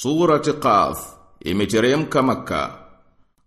Surati Qaf imeteremka maka.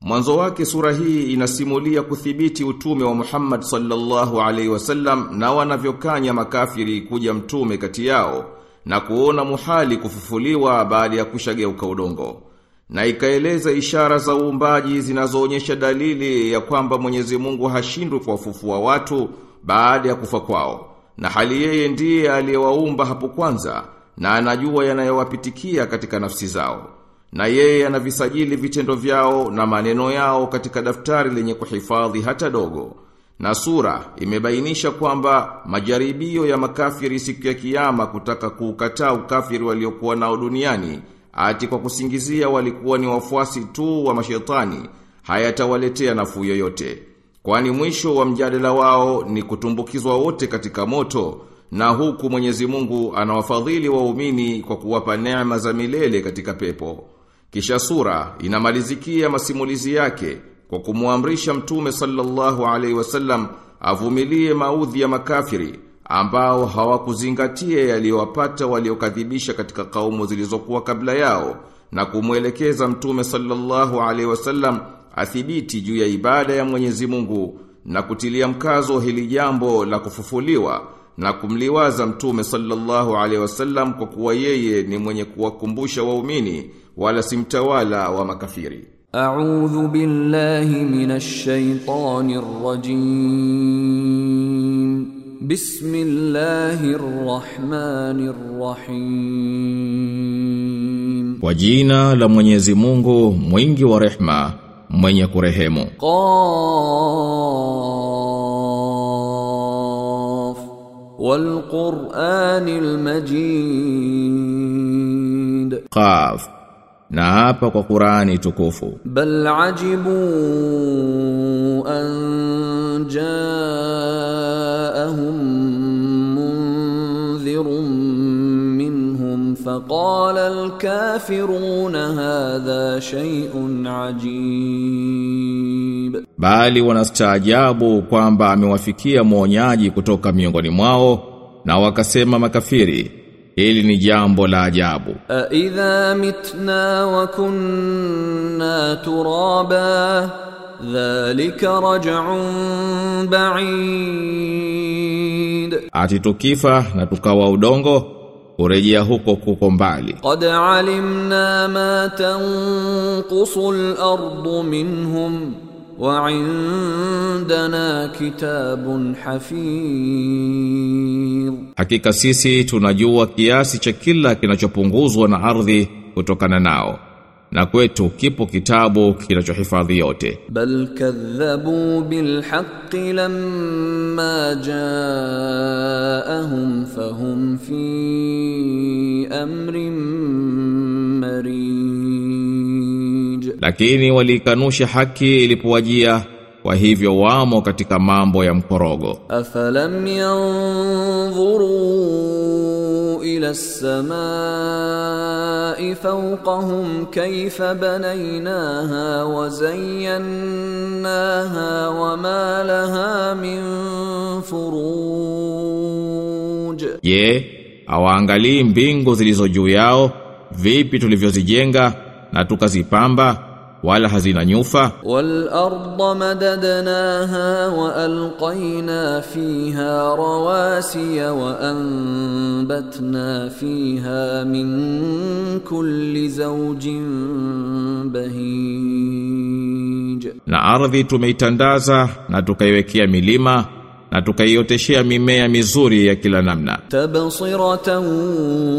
Mwanzo wake sura hii inasimulia kuthibiti utume wa Muhammad sallallahu alaihi wasallam na wanavyokanya makafiri kuja mtume kati yao na kuona muhali kufufuliwa baada ya kushageuka udongo. Na ikaeleza ishara za uumbaji zinazoonyesha dalili ya kwamba Mwenyezi Mungu hashindwi kuwafufua watu baada ya kufa kwao. Na hali yeye ndiye aliyewaumba hapo kwanza na anajua yanayowapitikia katika nafsi zao. Na yeye anavisajili vitendo vyao na maneno yao katika daftari lenye kuhifadhi hata dogo. Na sura imebainisha kwamba majaribio ya makafiri siku ya kiyama kutaka kuukataa ukafiri waliokuwa nao duniani ati kwa kusingizia walikuwa ni wafuasi tu wa mashetani hayatawaletea nafuu yoyote. Kwani mwisho wa mjadala wao ni kutumbukizwa wote katika moto na huku Mwenyezi Mungu anawafadhili waumini kwa kuwapa neema za milele katika pepo. Kisha sura inamalizikia masimulizi yake kwa kumuamrisha Mtume sallallahu alaihi wasallam avumilie maudhi ya makafiri ambao hawakuzingatia yaliyowapata waliokadhibisha katika kaumu zilizokuwa kabla yao na kumwelekeza Mtume sallallahu alaihi wasallam athibiti juu ya ibada ya Mwenyezi Mungu na kutilia mkazo hili jambo la kufufuliwa na kumliwaza mtume sallallahu alaihi wasallam kwa kuwa yeye ni mwenye kuwakumbusha waumini wala si mtawala wa makafiri. A'udhu billahi minash shaitanir rajim. Bismillahir rahmanir rahim. Kwa jina la Mwenyezi Mungu mwingi wa rehma mwenye kurehemu. Qa والقرآن المجيد. قاف. نهاب قرآن تكوف بل عجبوا أن جاءهم منذر منهم فقال الكافرون هذا شيء عجيب. bali wanastaajabu kwamba amewafikia mwonyaji kutoka miongoni mwao na wakasema makafiri hili ni jambo la ajabu. Aidha mitna wa kunna turaba dhalika raj'un ba'id. Ati tukifa na tukawa udongo kurejea huko kuko mbali. Qad alimna ma tanqusu al-ardu minhum. وعندنا كتاب حفيظ Hakika sisi tunajua kiasi cha kila kinachopunguzwa na ardhi kutokana nao. Na kwetu kipo kitabu kinachohifadhi yote. بل كذبوا بالحق لما جاءهم فهم في أمر مريج lakini walikanusha haki ilipowajia kwa hivyo wamo katika mambo ya mkorogo. Afalam yanzuru ila samai fawqahum kayfa banaynaha wa zayyannaha wa ma laha min furuj. Ye awaangalii mbingu zilizo juu yao? Vipi tulivyozijenga? na tukazipamba wala hazina nyufa wal arda madadnaha wa alqayna fiha rawasiya wa anbatna fiha min kulli zawjin bahij. Na ardhi tumeitandaza na tukaiwekea milima na tukaioteshea mimea mizuri ya kila namna. Tabsiratan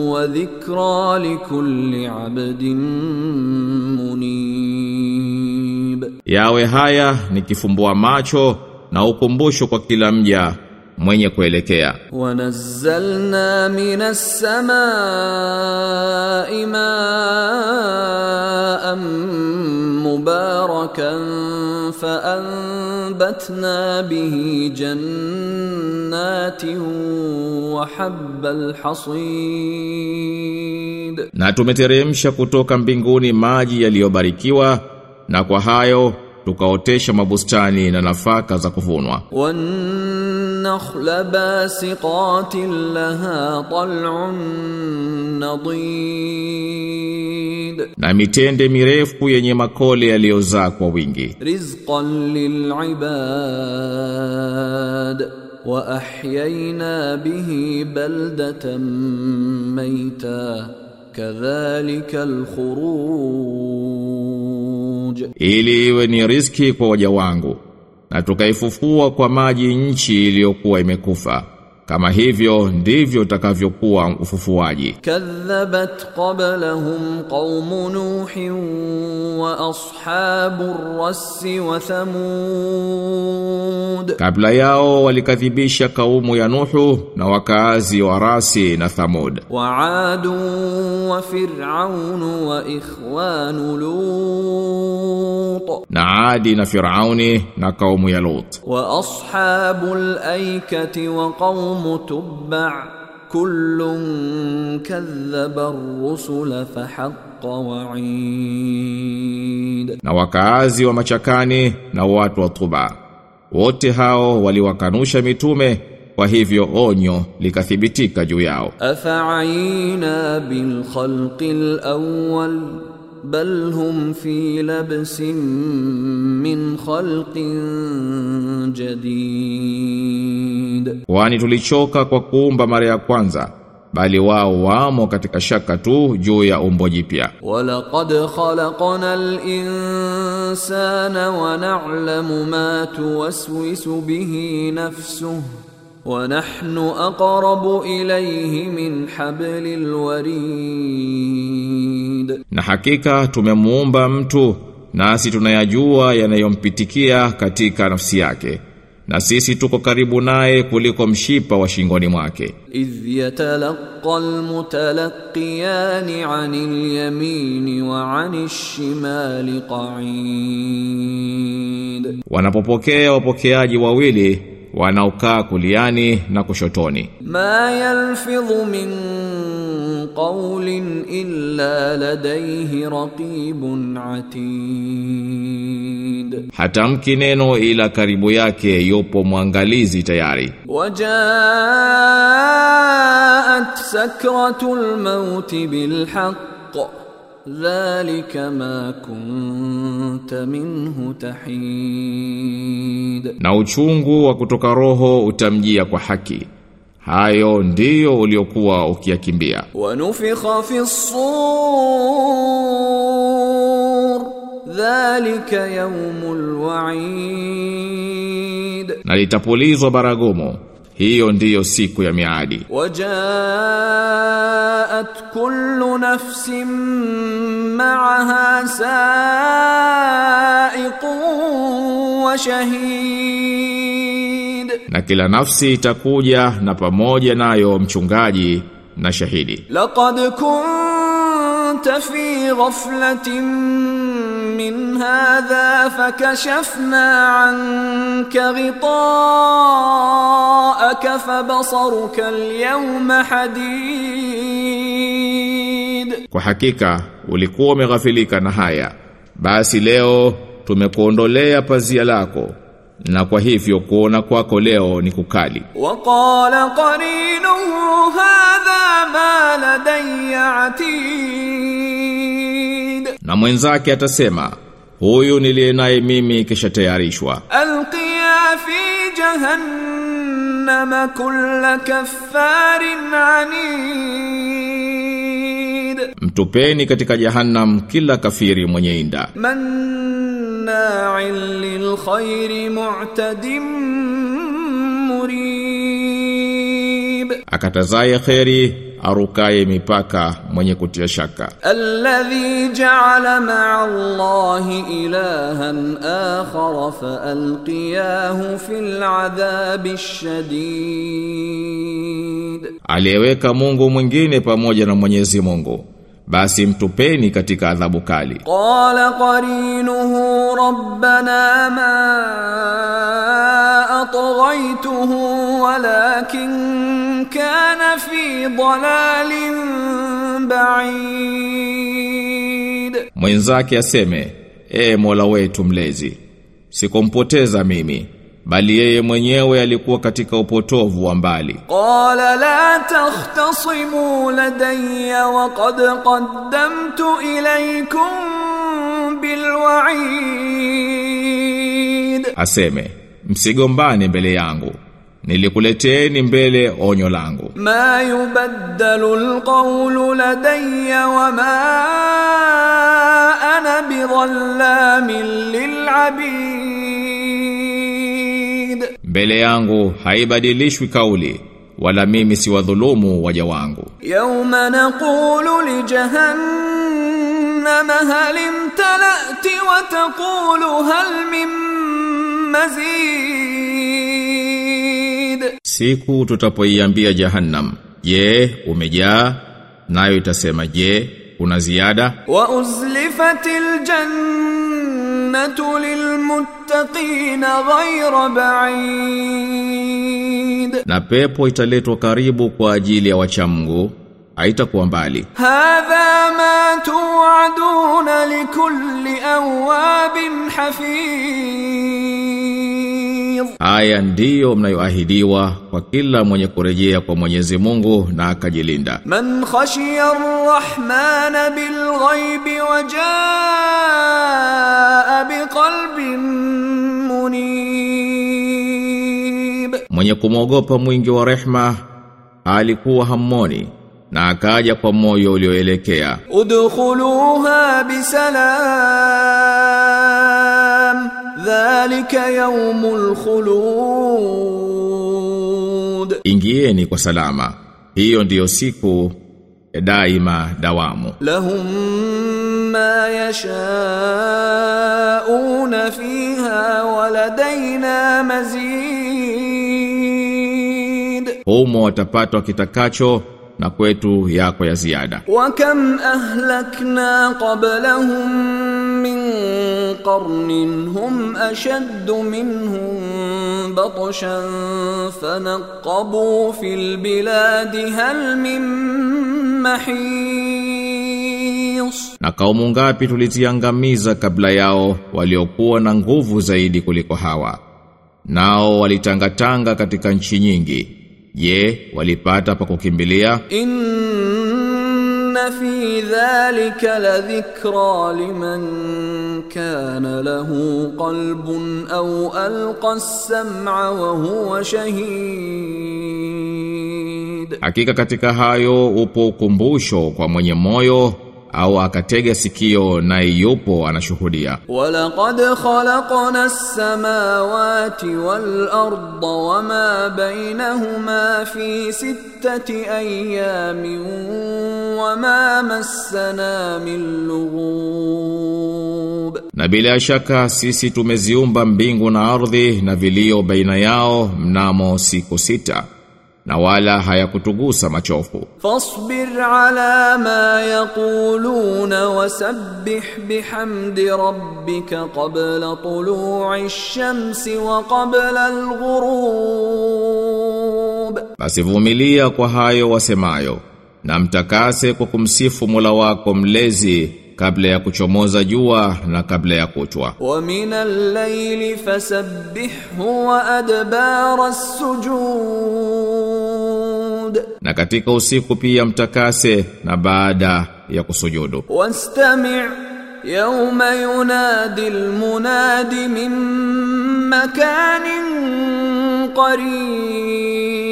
wa dhikra likulli abdin munib, yawe haya ni kifumbua macho na ukumbusho kwa kila mja mwenye kuelekea. Wanazzalna minas samai maan mubarakan faanbatna bihi jannatin wa habbal hasid, na tumeteremsha kutoka mbinguni maji yaliyobarikiwa na kwa hayo tukaotesha mabustani na nafaka za kuvunwa. والنخل باسقات لها طلع نضيد na mitende mirefu yenye makole yaliyozaa kwa wingi رزقا للعباد واحيينا به بلده ميتا كذلك الخروج ili iwe ni riski kwa waja wangu na tukaifufua kwa maji nchi iliyokuwa imekufa kama hivyo ndivyo utakavyokuwa ufufuaji. Kadhabat qablahum qaumu Nuhin wa ashabu rasi wa Thamud, kabla yao walikadhibisha kaumu ya Nuhu na wakaazi wa Rasi na Thamud, wa Adu wa Fir'aunu wa ikhwanu Lut, na Adi na Fir'auni na kaumu ya Lut, wa ashabul aikati wa qaumu وقوم تبع كل كذب الرسل فحق وعيد na wakaazi wa machakani na watu wa Tuba wote hao waliwakanusha mitume kwa hivyo onyo likathibitika juu yao افعينا بالخلق الاول bal hum fi labsin min khalqin jadid, wani tulichoka kwa kuumba mara ya kwanza bali wao wamo katika shaka tu juu ya umbo jipya. Walaqad khalaqna al-insana wa na'lamu ma tuwaswisu bihi nafsuhu ونحن اقرب اليه من حبل الوريد na hakika tumemuumba mtu nasi tunayajua yanayompitikia katika nafsi yake na sisi tuko karibu naye kuliko mshipa wa shingoni mwake اذ يتلقى المتلقيان عن اليمين وعن الشمال قعيد wanapopokea wapokeaji wawili wanaokaa kuliani na kushotoni. Ma yalfidhu min qawlin illa ladayhi raqibun atid. Hatamki neno ila karibu yake yupo mwangalizi tayari. Wajaat sakratul maut bilhaqq ma kunta minhu tahid, na uchungu wa kutoka roho utamjia kwa haki. Hayo ndiyo uliokuwa ukiyakimbia. wanufikha fi sur yaumul waid, na litapulizwa baragumu hiyo ndiyo siku ya miadi. Wajaat kullu nafsin ma'aha sa'iqun wa shahid. Na kila nafsi itakuja na pamoja nayo mchungaji na shahidi. Laqad kunta fi ghaflatin min hadha fakashafna anka ghita'aka fabasaruka al-yawma kwa hakika ulikuwa umeghafilika na haya, basi leo tumekuondolea pazia lako na kwa hivyo kuona kwako leo ni kukali. Waqala qarinuhu hadha ma ladayya atid na mwenzake atasema huyu niliye naye mimi kisha tayarishwa. Alqiya fi jahannam kull kaffarin anid. Mtupeni katika jahannam kila kafiri mwenye inda. Manna'il lil khairi mu'tadim akatazaye khairi arukaye mipaka mwenye kutia shaka. Alladhi ja'ala ma'a Allahi ilahan akhar fa alqiyahu fil adhabi shadid, aliyeweka Mungu mwingine pamoja na Mwenyezi Mungu basi mtupeni katika adhabu kali. Qala qarinuhu rabbana ma atghaytuhu walakin كان في ضلال بعيد mwenzake aseme e Mola wetu mlezi sikumpoteza mimi bali yeye mwenyewe alikuwa katika upotovu wa mbali قال لا تختصموا لدي وقد قدمت إليكم بالوعيد aseme msigombane mbele yangu nilikuleteni mbele onyo langu. Ma yubaddalu alqawlu ladayya wa ma ana bidhallamin lilabid. Mbele yangu haibadilishwi kauli wala mimi si wadhulumu waja wangu. Yauma naqulu li jahannama hal imtala'ti wa taqulu hal min mazid siku tutapoiambia jahannam je umejaa? Nayo itasema je una ziada? Wa uzlifatil jannatu lilmuttaqina ghayra ba'id. Na pepo italetwa karibu kwa ajili ya wachamgu haitakuwa mbali. Hadha ma tu'aduna likulli awabin hafiz Haya ndiyo mnayoahidiwa kwa kila mwenye kurejea kwa Mwenyezi Mungu na akajilinda. Man khashiya ar-Rahman bil ghaibi wa jaa bi munib. Mwenye kumwogopa mwingi wa rehma alikuwa hammoni na akaja kwa moyo ulioelekea. Udkhuluha bisalam dhalika yaumul khulud. Ingieni kwa salama. Hiyo ndiyo siku daima dawamu. Lahum ma yashauna fiha waladaina mazid. Humo watapata kitakacho na kwetu yako ya ziada. Wa kam ahlakna qablahum قرن هم أشد منهم بطشا فنقبوا في البلاد هل من محيص na kaumu ngapi tuliziangamiza kabla yao waliokuwa na nguvu zaidi kuliko hawa nao walitangatanga katika nchi nyingi je walipata pa kukimbilia إن في ذلك لذكرى لمن كان له قلب أو ألقى السمع وهو شهيد. Hakika katika hayo upo ukumbusho kwa mwenye moyo au akatega sikio na yupo anashuhudia. Walaqad khalaqna as-samawati wal-ardha wama bainahuma fi sittati ayamin wama massana min lughub. Na bila shaka sisi tumeziumba mbingu na ardhi na vilio baina yao mnamo siku sita na wala hayakutugusa machofu. Fasbir ala ma yaquluna wasabbih bihamdi rabbika qabla tulu'i shamsi wa qabla al-ghurub, kwa hayo wasemayo na mtakase kwa kumsifu mula wako mlezi kabla ya kuchomoza jua na kabla ya kuchwa. Wa minal layli fasabbihu wa adbara as-sujud na katika usiku pia mtakase na baada ya kusujudu. Wastami' yawma yunadi almunadi min makanin qarib.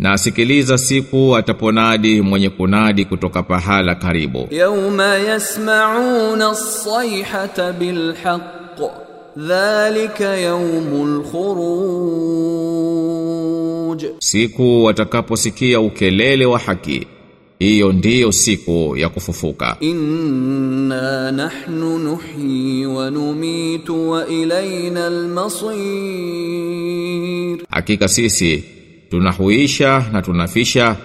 Na sikiliza siku ataponadi mwenye kunadi kutoka pahala karibu. Yawma yasma'una as-sayhata bilhaqq dhalika yawmul khuruj الخروج siku watakaposikia ukelele wa haki hiyo ndiyo siku ya kufufuka إنا نحن نحيي ونميت وإلينا المصير hakika sisi tunahuisha na tunafisha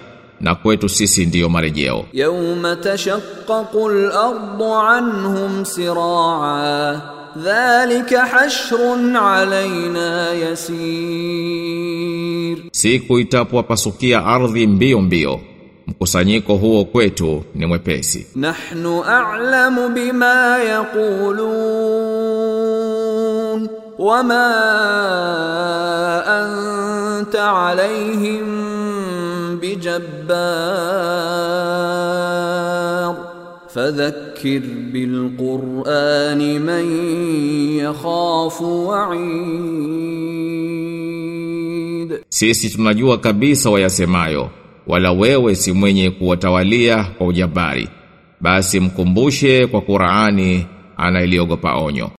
na kwetu sisi ndiyo marejeo يوم تشقق الأرض عنهم سراعا ذلك حشر علينا يسير siku itapowapasukia ardhi mbio mbio mkusanyiko huo kwetu ni mwepesi نحن أعلم بما يقولون وما أنت عليهم بجبار فذكر بالقرآن من يخاف وعيد Sisi tunajua kabisa wayasemayo wala wewe si mwenye kuwatawalia kwa ujabari. Basi mkumbushe kwa Qur'ani anailiogopa onyo